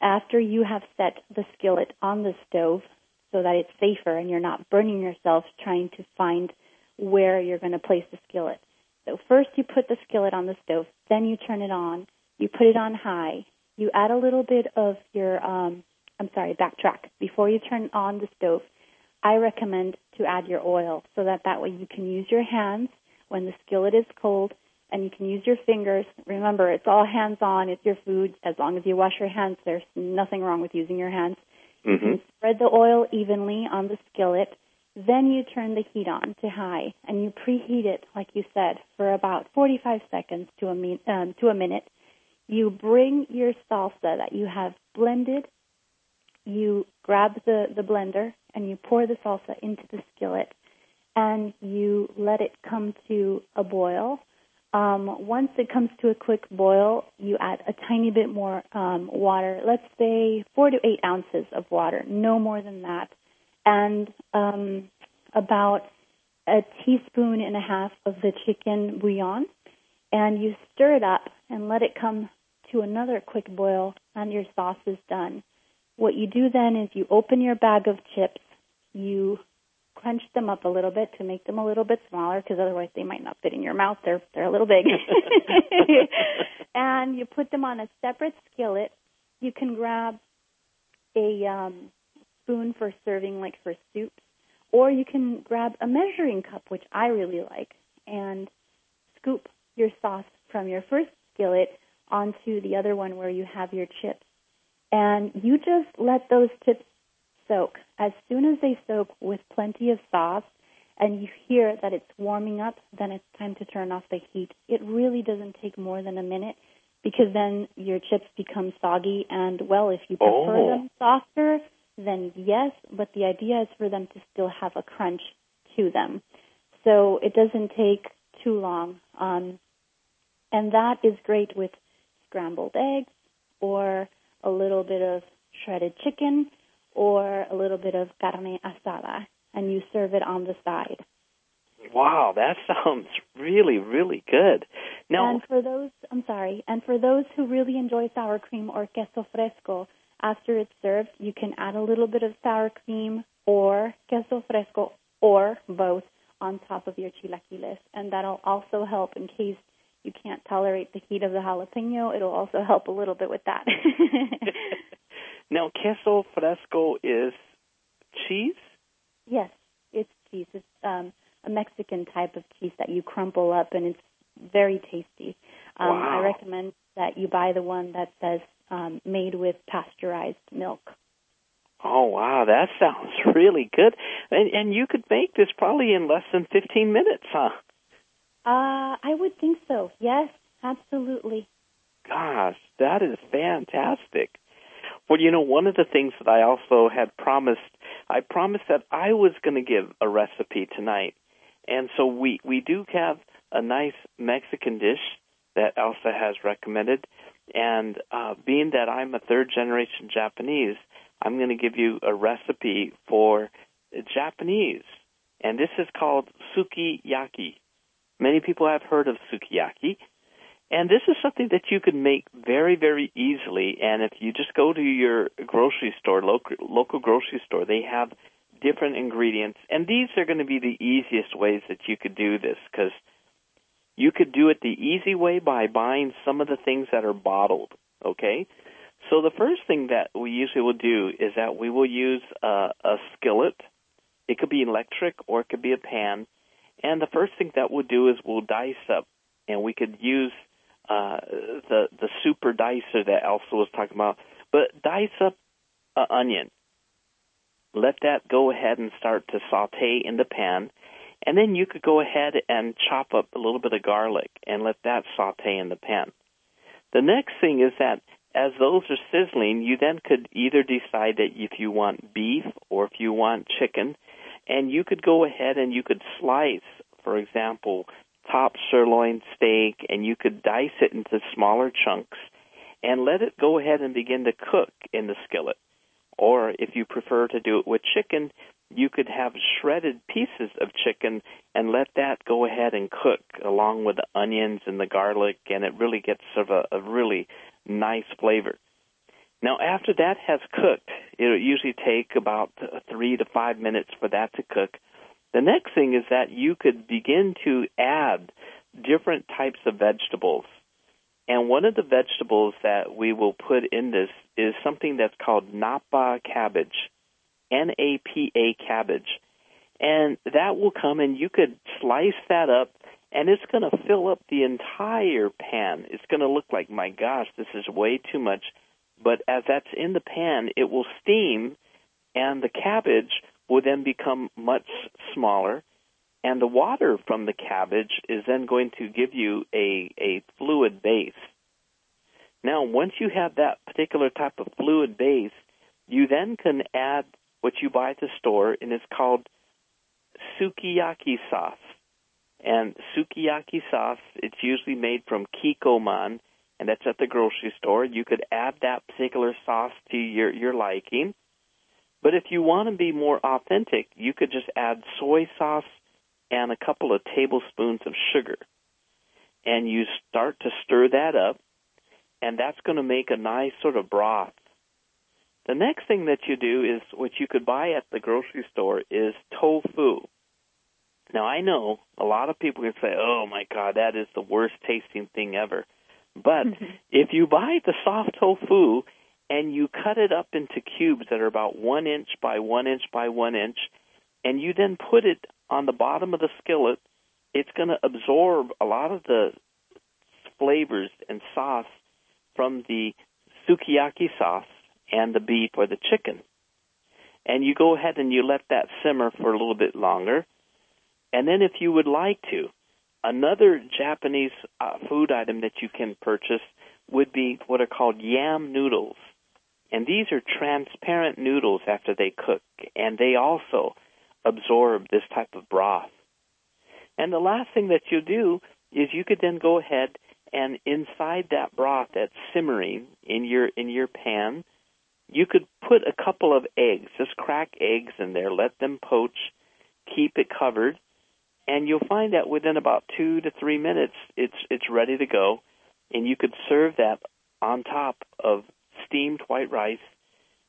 after you have set the skillet on the stove so that it's safer and you're not burning yourself trying to find where you're going to place the skillet. So first you put the skillet on the stove, then you turn it on, you put it on high, you add a little bit of your, um, I'm sorry, backtrack. Before you turn on the stove, I recommend to add your oil so that that way you can use your hands when the skillet is cold and you can use your fingers. Remember, it's all hands on. It's your food. As long as you wash your hands, there's nothing wrong with using your hands. Mm-hmm. You spread the oil evenly on the skillet. Then you turn the heat on to high and you preheat it, like you said, for about 45 seconds to a, min- um, to a minute. You bring your salsa that you have blended. You grab the, the blender and you pour the salsa into the skillet and you let it come to a boil. Um, once it comes to a quick boil, you add a tiny bit more um, water. Let's say four to eight ounces of water, no more than that, and um, about a teaspoon and a half of the chicken bouillon. And you stir it up and let it come to another quick boil, and your sauce is done. What you do then is you open your bag of chips, you crunch them up a little bit to make them a little bit smaller because otherwise they might not fit in your mouth. They're they're a little big. and you put them on a separate skillet. You can grab a um, spoon for serving, like for soups, or you can grab a measuring cup, which I really like, and scoop your sauce from your first skillet onto the other one where you have your chips. And you just let those chips soak. As soon as they soak with plenty of sauce and you hear that it's warming up, then it's time to turn off the heat. It really doesn't take more than a minute because then your chips become soggy and well, if you prefer Oh. them softer, then yes, but the idea is for them to still have a crunch to them. So it doesn't take too long. Um, and that is great with scrambled eggs or a little bit of shredded chicken or a little bit of carne asada and you serve it on the side. Wow, that sounds really, really good. Now, And for those, I'm sorry, and for those who really enjoy sour cream or queso fresco, after it's served, you can add a little bit of sour cream or queso fresco or both on top of your chilaquiles. And that'll also help in case you can't tolerate the heat of the jalapeno. It'll also help a little bit with that. now queso fresco is cheese. yes, it's cheese. It's um, a Mexican type of cheese that you crumple up, and it's very tasty. Um, Wow. I recommend that you buy the one that says um, made with pasteurized milk. Oh wow, that sounds really good. And and you could make this probably in less than 15 minutes, huh? Uh, I would think so. Yes, absolutely. Gosh, that is fantastic. Well, you know, one of the things that I also had promised, I promised that I was going to give a recipe tonight. And so we we do have a nice Mexican dish that Elsa has recommended. And uh, being that I'm a third generation Japanese, I'm going to give you a recipe for Japanese. And this is called sukiyaki. Many people have heard of sukiyaki. And this is something that you can make very, very easily. And if you just go to your grocery store, local, local grocery store, they have different ingredients. And these are going to be the easiest ways that you could do this because you could do it the easy way by buying some of the things that are bottled. Okay? So the first thing that we usually will do is that we will use a, a skillet. It could be electric or it could be a pan. And the first thing that we'll do is we'll dice up, and we could use uh, the the super dicer that Elsa was talking about. But dice up an onion. Let that go ahead and start to saute in the pan, and then you could go ahead and chop up a little bit of garlic and let that saute in the pan. The next thing is that as those are sizzling, you then could either decide that if you want beef or if you want chicken, and you could go ahead and you could slice, for example, top sirloin steak, and you could dice it into smaller chunks and let it go ahead and begin to cook in the skillet. Or if you prefer to do it with chicken, you could have shredded pieces of chicken and let that go ahead and cook along with the onions and the garlic, and it really gets sort of a, a really nice flavor. Now, after that has cooked, it'll usually take about three to five minutes for that to cook. The next thing is that you could begin to add different types of vegetables. And one of the vegetables that we will put in this is something that's called napa cabbage, N A P A cabbage. And that will come and you could slice that up and it's going to fill up the entire pan. It's going to look like, my gosh, this is way too much. But as that's in the pan, it will steam and the cabbage will then become much smaller and the water from the cabbage is then going to give you a, a fluid base. Now, once you have that particular type of fluid base, you then can add what you buy at the store, and it's called sukiyaki sauce. And sukiyaki sauce, it's usually made from Kikkoman, and that's at the grocery store. You could add that particular sauce to your, your liking. But if you want to be more authentic, you could just add soy sauce and a couple of tablespoons of sugar. And you start to stir that up, and that's going to make a nice sort of broth. The next thing that you do is what you could buy at the grocery store is tofu. Now I know a lot of people can say, "Oh my god, that is the worst tasting thing ever." But mm-hmm. if you buy the soft tofu and you cut it up into cubes that are about one inch by one inch by one inch, and you then put it on the bottom of the skillet, it's going to absorb a lot of the flavors and sauce from the sukiyaki sauce and the beef or the chicken. And you go ahead and you let that simmer for a little bit longer. And then if you would like to, another Japanese uh, food item that you can purchase would be what are called yam noodles. And these are transparent noodles after they cook, and they also absorb this type of broth. And the last thing that you do is you could then go ahead and inside that broth that's simmering in your in your pan, you could put a couple of eggs, just crack eggs in there, let them poach, keep it covered, and you'll find that within about 2 to 3 minutes it's it's ready to go and you could serve that on top of steamed white rice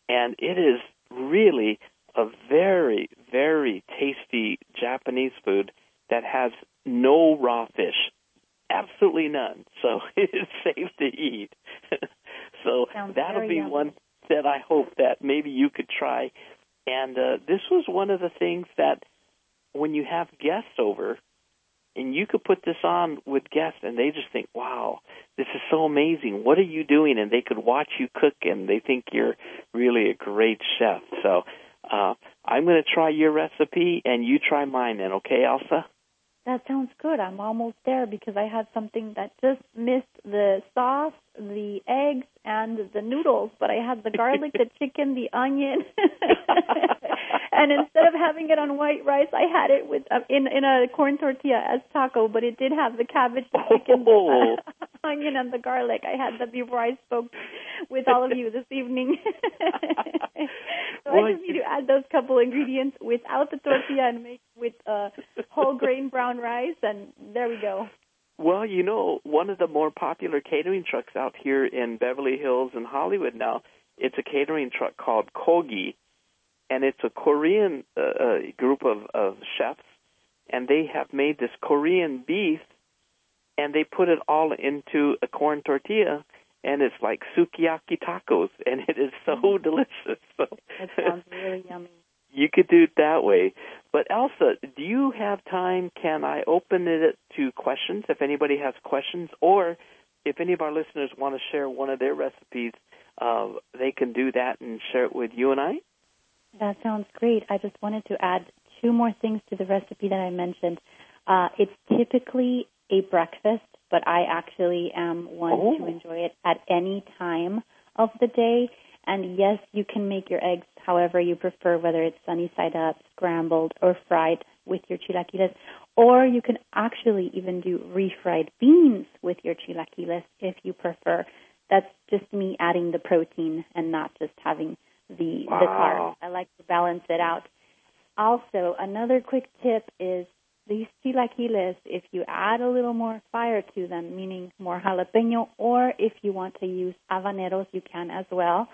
and it is really a very very tasty Japanese food that has no raw fish absolutely none. So it's safe to eat. so Sounds that'll be yummy. one that I hope that maybe you could try. And uh, this was one of the things that when you have guests over, and you could put this on with guests, and they just think, "Wow, this is so amazing! What are you doing?" And they could watch you cook, and they think you're really a great chef. So uh, I'm going to try your recipe, and you try mine. Then, okay, Elsa? That sounds good. I'm almost there because I had something that just missed the sauce, the eggs, and the noodles, but I had the garlic, the chicken, the onion. and instead of having it on white rice, I had it with uh, in in a corn tortilla as taco, but it did have the cabbage, the chicken, Oh. onion, and the garlic. I had that before I spoke with all of you this evening. so Well, I just need to add those couple ingredients without the tortilla and make with uh, whole grain brown rice, and there we go. Well, you know, one of the more popular catering trucks out here in Beverly Hills and Hollywood now, it's a catering truck called Kogi, and it's a Korean uh, uh, group of, of chefs, and they have made this Korean beef, and they put it all into a corn tortilla, and it's like sukiyaki tacos, and it is so delicious. So That sounds really yummy. you could do it that way. But Elsa, do you have time? Can I open it to questions if anybody has questions, or if any of our listeners want to share one of their recipes, uh, they can do that and share it with you and I. That sounds great. I just wanted to add two more things to the recipe that I mentioned. Uh, it's typically a breakfast, but I actually am one Oh. to enjoy it at any time of the day. And yes, you can make your eggs however you prefer, whether it's sunny side up, scrambled, or fried with your chilaquiles. Or you can actually even do refried beans with your chilaquiles if you prefer. That's just me adding the protein and not just having the the carbs. I like to balance it out. Also, another quick tip is these chilaquiles, if you add a little more fire to them, meaning more jalapeno, or if you want to use habaneros, you can as well,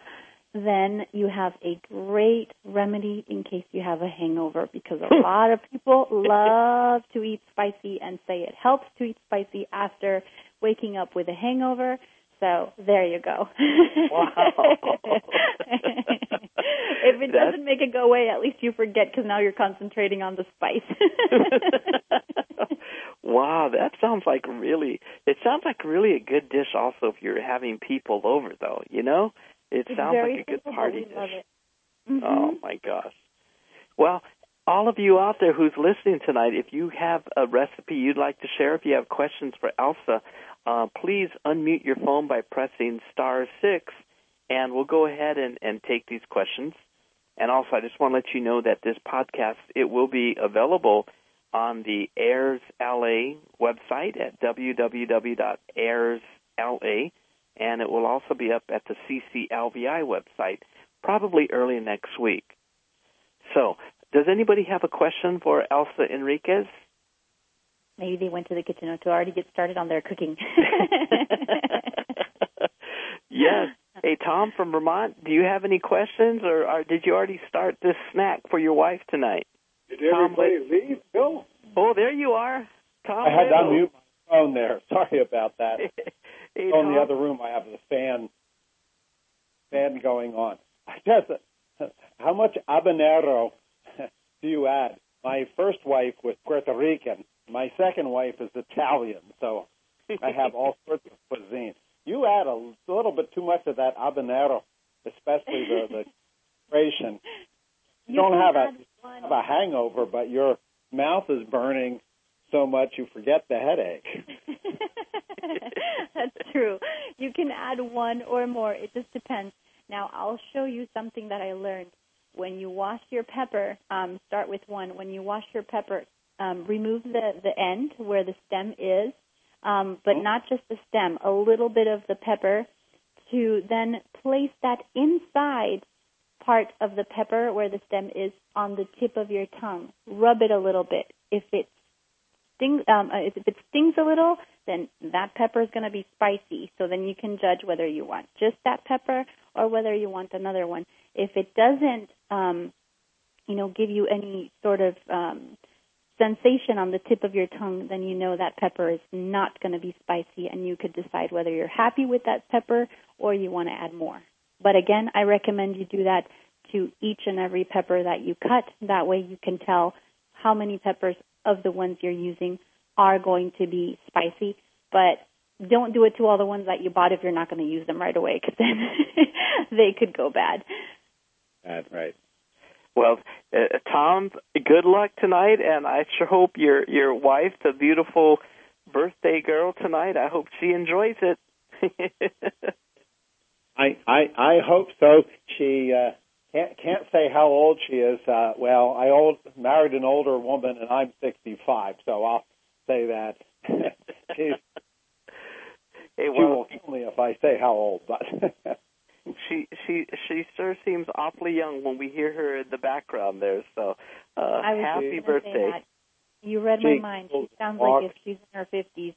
then you have a great remedy in case you have a hangover because a hmm. lot of people love to eat spicy and say it helps to eat spicy after waking up with a hangover. So there you go. Wow. if it That's- doesn't make it go away, at least you forget because now you're concentrating on the spice. wow, that sounds like really. It sounds like really a good dish. Also, if you're having people over, though, you know, it It's sounds like a good party dish. Mhm. Oh my gosh. Well, all of you out there who's listening tonight, if you have a recipe you'd like to share, if you have questions for Elsa, uh, please unmute your phone by pressing star six, and we'll go ahead and, and take these questions. And also, I just want to let you know that this podcast it will be available on the Airs LA website at www.airsla, and it will also be up at the CCLVI website probably early next week. So, does anybody have a question for Elsa Enriquez? Maybe they went to the kitchen to already get started on their cooking. yes. Hey, Tom from Vermont, do you have any questions, or, or did you already start this snack for your wife tonight? Did Tom, everybody leave? Bill? Oh, there you are, Tom. I had to Riddle. unmute my phone there. Sorry about that. hey, in Tom. the other room, I have the fan fan going on. I guess, uh, how much habanero do you add? My first wife was Puerto Rican. My second wife is Italian, so I have all sorts of cuisine. You add a little bit too much of that habanero, especially the the creation. You, you don't have a have a hangover, but your mouth is burning so much you forget the headache. That's true. You can add one or more. It just depends. Now, I'll show you something that I learned. When you wash your pepper, um, start with one. When you wash your pepper, um, remove the, the end where the stem is, um, but Oh. not just the stem, a little bit of the pepper to then place that inside part of the pepper where the stem is on the tip of your tongue. Rub it a little bit. If it stings, um, uh, if it stings a little, then that pepper is going to be spicy. So then you can judge whether you want just that pepper or whether you want another one. If it doesn't, um, you know, give you any sort of um, sensation on the tip of your tongue, then you know that pepper is not going to be spicy, and you could decide whether you're happy with that pepper or you want to add more. But again, I recommend you do that to each and every pepper that you cut. That way you can tell how many peppers of the ones you're using are going to be spicy. But don't do it to all the ones that you bought if you're not going to use them right away because then they could go bad. That's right. Well, uh, Tom, good luck tonight, and I sure hope your your wife, the beautiful birthday girl tonight, I hope she enjoys it. I I I hope so. She uh, can't can't say how old she is. Uh, well, I old married an older woman, and I'm 65, so I'll say that. She's, hey, she will kill me if I say how old, but she she she sure seems awfully young when we hear her in the background there. So, uh, I was happy just say birthday! that. You read She my mind. She sounds walks- like if she's in her 50s.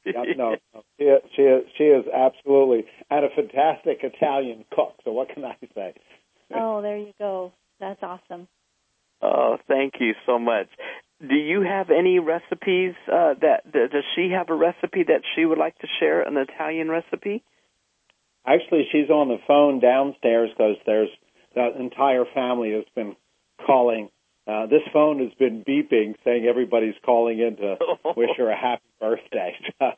yeah, no, no, she is, she is she is absolutely and a fantastic Italian cook. So what can I say? Oh, there you go. That's awesome. Oh, thank you so much. Do you have any recipes uh, that, that does she have a recipe that she would like to share? An Italian recipe? Actually, she's on the phone downstairs because there's the entire family has been calling. Uh, this phone has been beeping, saying everybody's calling in to wish her a happy birthday.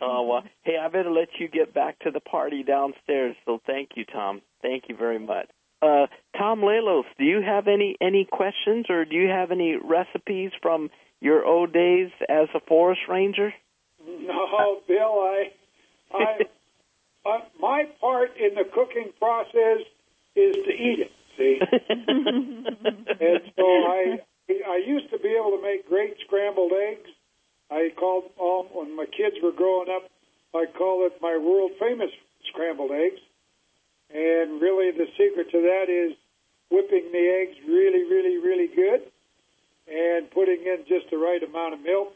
Oh well, hey, I better let you get back to the party downstairs. So thank you, Tom. Thank you very much. Uh, Tom Lelos, do you have any any questions or do you have any recipes from your old days as a forest ranger? No, Bill, I, I, uh, my part in the cooking process is to eat it. See, and so I, I used to be able to make great scrambled eggs. I called um, when my kids were growing up. I call it my world famous scrambled eggs. And really, the secret to that is whipping the eggs really, really, really good, and putting in just the right amount of milk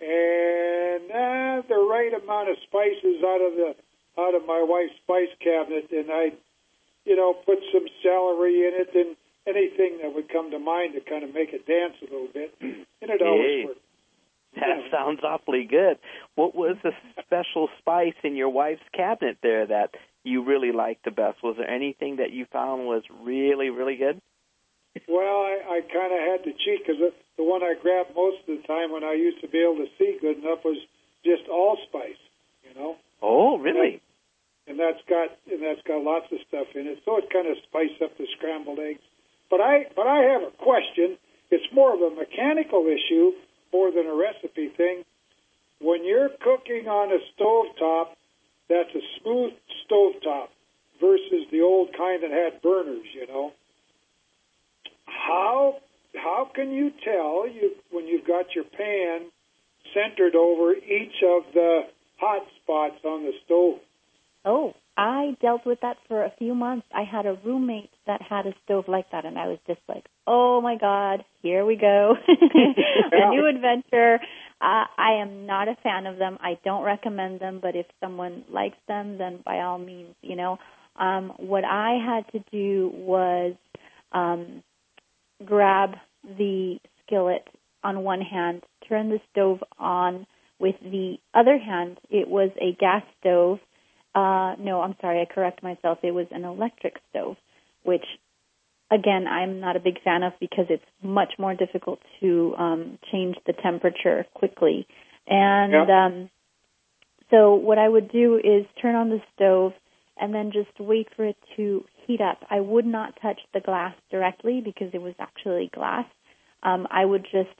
and uh, the right amount of spices out of the out of my wife's spice cabinet, and I, you know, put some celery in it and anything that would come to mind to kind of make it dance a little bit, and it always worked. That sounds awfully good. What was the special spice in your wife's cabinet there that you really liked the best? Was there anything that you found was really, really good? Well, I, I kind of had to cheat because the, the one I grabbed most of the time when I used to be able to see good enough was just allspice, you know. Oh, really? And that's got and that's got lots of stuff in it. So it kind of spice up the scrambled eggs. But I but I have a question. It's more of a mechanical issue more than a recipe thing. When you're cooking on a stovetop, that's a smooth stovetop versus the old kind that had burners, you know. How how can you tell you when you've got your pan centered over each of the hot spots on the stove? Oh, I dealt with that for a few months. I had a roommate that had a stove like that, and I was just like, "Oh my God, here we go, a new adventure." Uh, I am not a fan of them. I don't recommend them, but if someone likes them, then by all means, you know. Um, what I had to do was um, grab the skillet on one hand, turn the stove on with the other hand. It was a gas stove. Uh, no, I'm sorry, I correct myself. It was an electric stove, which again I'm not a big fan of because it's much more difficult to um, change the temperature quickly. And Yeah. um, So what I would do is turn on the stove and then just wait for it to heat up. I would not touch the glass directly because it was actually glass. Um, I would just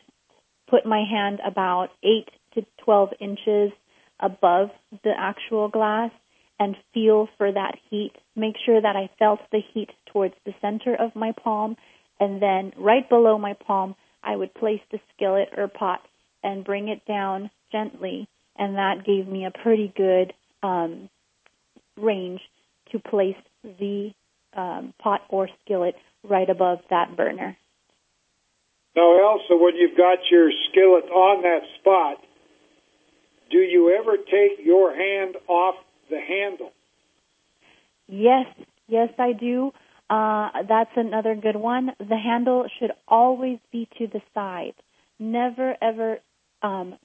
put my hand about 8 to 12 inches above the actual glass and feel for that heat. Make sure that I felt the heat towards the center of my palm and then right below my palm I would place the skillet or pot and bring it down gently and that gave me a pretty good um, range to place the um, pot or skillet right above that burner. Now, Elsa, when you've got your skillet on that spot, do you ever take your hand off the handle? Yes, yes, I do. Uh, that's another good one. The handle should always be to the side. Never ever um,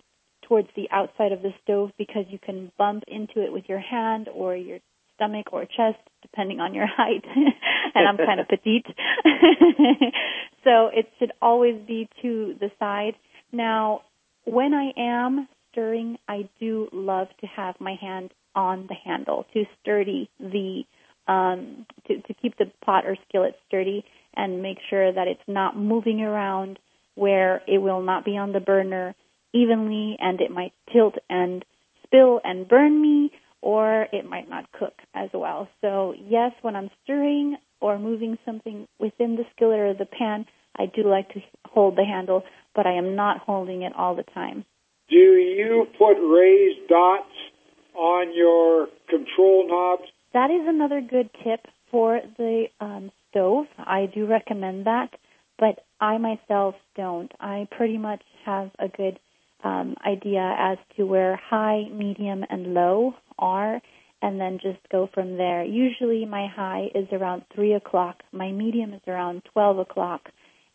towards the outside of the stove because you can bump into it with your hand or your stomach or chest, depending on your height. and I'm kind of petite. so it should always be to the side. Now, when I am stirring, I do love to have my hand on the handle to sturdy the um, to, to keep the pot or skillet sturdy and make sure that it's not moving around where it will not be on the burner evenly and it might tilt and spill and burn me or it might not cook as well. So yes, when I'm stirring or moving something within the skillet or the pan, I do like to hold the handle, but I am not holding it all the time. Do you put raised dots on your control knobs? That is another good tip for the um, stove. I do recommend that, but I myself don't. I pretty much have a good um, idea as to where high, medium, and low are, and then just go from there. Usually, my high is around 3 o'clock, my medium is around 12 o'clock,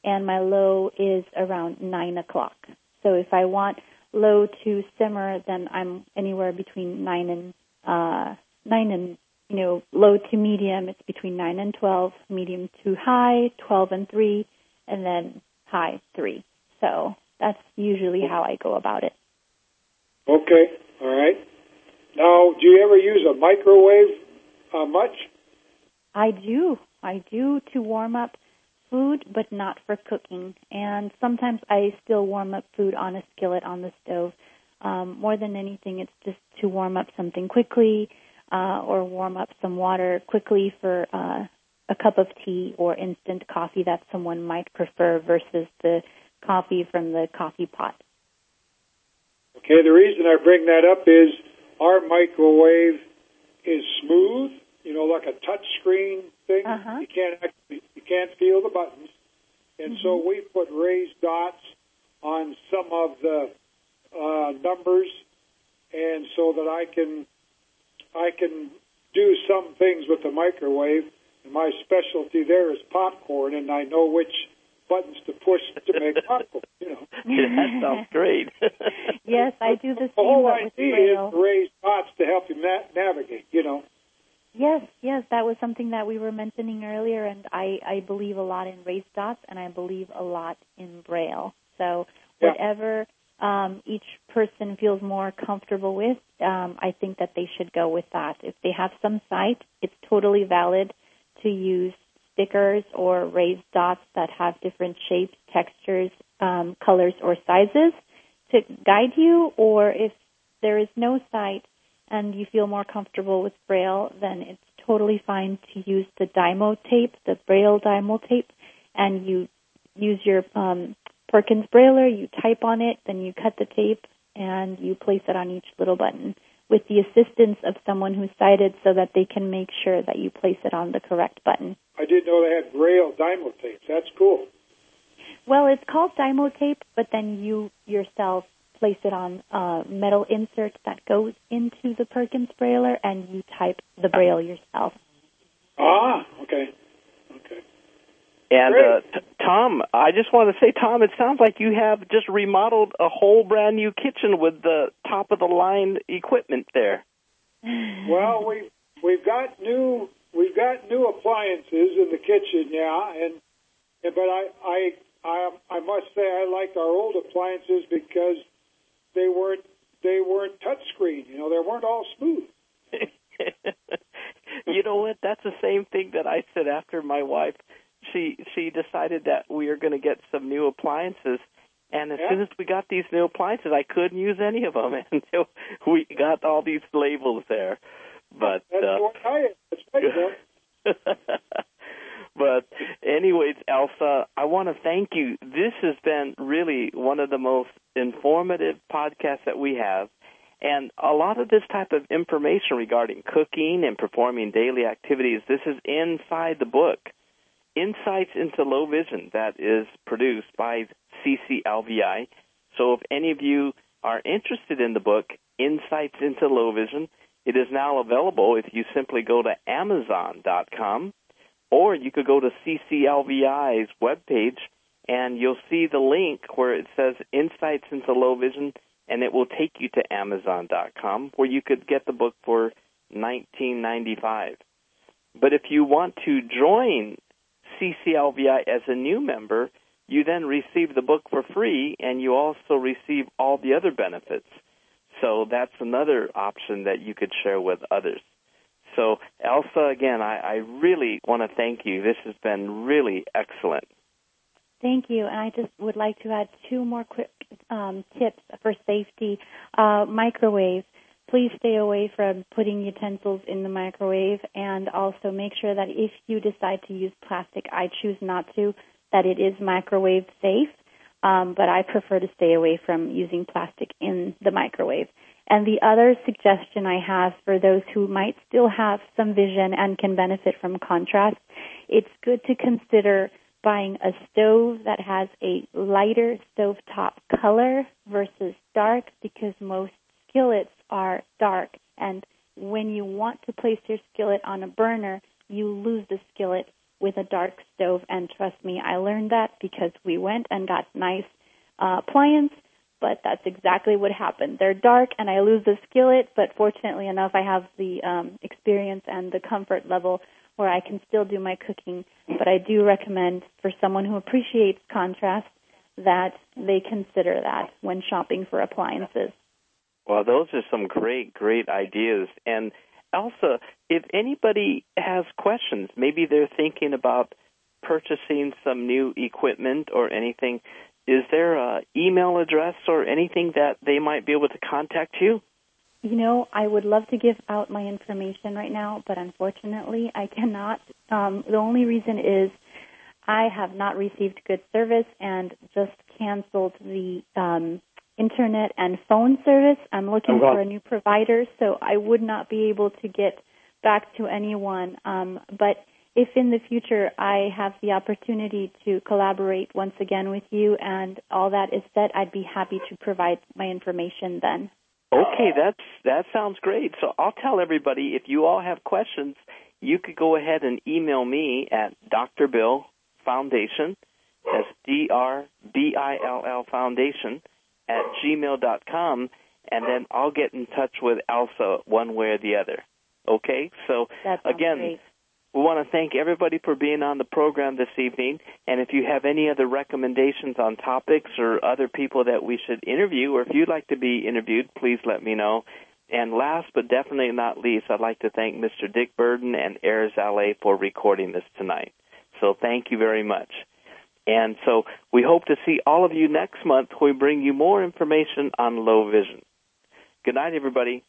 and my low is around 9 o'clock. So if I want low to simmer, then I'm anywhere between 9 and uh, 9 and you know low to medium. It's between 9 and 12. Medium to high, 12 and 3, and then high 3. So that's usually how I go about it. Okay, all right. Now, do you ever use a microwave uh, much? I do. I do to warm up food, but not for cooking. And sometimes I still warm up food on a skillet on the stove. Um, more than anything, it's just to warm up something quickly uh, or warm up some water quickly for uh, a cup of tea or instant coffee that someone might prefer versus the coffee from the coffee pot. Okay, the reason I bring that up is our microwave is smooth, you know, like a touch screen thing. Uh-huh. You can't actually, you can't feel the buttons, and mm-hmm. so we put raised dots on some of the uh, numbers, and so that I can I can do some things with the microwave. And my specialty there is popcorn, and I know which buttons to push to make popcorn. You know. that sounds great. yes, I do the same. The whole idea is to raise dots to help you na- navigate. You know. Yes, yes, that was something that we were mentioning earlier, and I, I believe a lot in raised dots, and I believe a lot in braille. So Yeah. whatever um, each person feels more comfortable with, um, I think that they should go with that. If they have some sight, it's totally valid to use stickers or raised dots that have different shapes, textures, um, colors, or sizes to guide you. Or if there is no sight and you feel more comfortable with Braille, then it's totally fine to use the Dymo tape, the Braille Dymo tape, and you use your um, Perkins Brailler, you type on it, then you cut the tape, and you place it on each little button with the assistance of someone who's sighted so that they can make sure that you place it on the correct button. I didn't know they had Braille Dymo tapes. That's cool. Well, it's called Dymo tape, but then you yourself place it on a metal insert that goes into the Perkins Brailler, and you type the Braille yourself. Ah, okay. Okay. And uh, t- Tom, I just want to say, Tom, it sounds like you have just remodeled a whole brand new kitchen with the top of the line equipment there. Well, we we've got new we've got new appliances in the kitchen, yeah, and, and but I I I I must say I like our old appliances because they weren't they weren't touchscreen. You know, they weren't all smooth. you know what? That's the same thing that I said after my wife. She she decided that we are going to get some new appliances, and as Yeah. soon as we got these new appliances, I couldn't use any of them until we got all these labels there. But That's uh, what I. That's right. But anyways, Elsa, I want to thank you. This has been really one of the most informative podcasts that we have. And a lot of this type of information regarding cooking and performing daily activities, this is inside the book. Insights into Low Vision that is produced by CCLVI. So if any of you are interested in the book, Insights into Low Vision, it is now available if you simply go to Amazon.com or you could go to CCLVI's webpage and you'll see the link where it says Insights into Low Vision and it will take you to Amazon.com where you could get the book for 19.95. But if you want to join CCLVI as a new member, you then receive the book for free and you also receive all the other benefits. So that's another option that you could share with others. So, Elsa, again, I, I really want to thank you. This has been really excellent. Thank you. And I just would like to add two more quick um, tips for safety. Uh, microwave. Please stay away from putting utensils in the microwave and also make sure that if you decide to use plastic, I choose not to, that it is microwave safe. Um, but I prefer to stay away from using plastic in the microwave. And the other suggestion I have for those who might still have some vision and can benefit from contrast, it's good to consider buying a stove that has a lighter stovetop color versus dark because most skillets are dark. And when you want to place your skillet on a burner, you lose the skillet with a dark stove. And trust me, I learned that because we went and got nice uh, appliance but that's exactly what happened. They're dark and I lose the skillet, but fortunately enough I have the um, experience and the comfort level where I can still do my cooking. But I do recommend for someone who appreciates contrast that they consider that when shopping for appliances. Well, those are some great, great ideas. And Elsa, if anybody has questions, maybe they're thinking about purchasing some new equipment or anything, is there a email address or anything that they might be able to contact you? You know, I would love to give out my information right now, but unfortunately I cannot. Um, the only reason is I have not received good service and just canceled the um, internet and phone service. I'm looking I'm for a new provider, so I would not be able to get back to anyone. Um, but if in the future I have the opportunity to collaborate once again with you and all that is set, I'd be happy to provide my information then. Okay, that's that sounds great. So I'll tell everybody if you all have questions, you could go ahead and email me at Dr. Bill Foundation. That's D R B I L L Foundation at gmail dot com, and then I'll get in touch with Elsa one way or the other. Okay, so again, great. We want to thank everybody for being on the program this evening. And if you have any other recommendations on topics or other people that we should interview, or if you'd like to be interviewed, please let me know. And last but definitely not least, I'd like to thank Mr. Dick Burden and Airs LA for recording this tonight. So thank you very much. And so we hope to see all of you next month we bring you more information on low vision. Good night, everybody.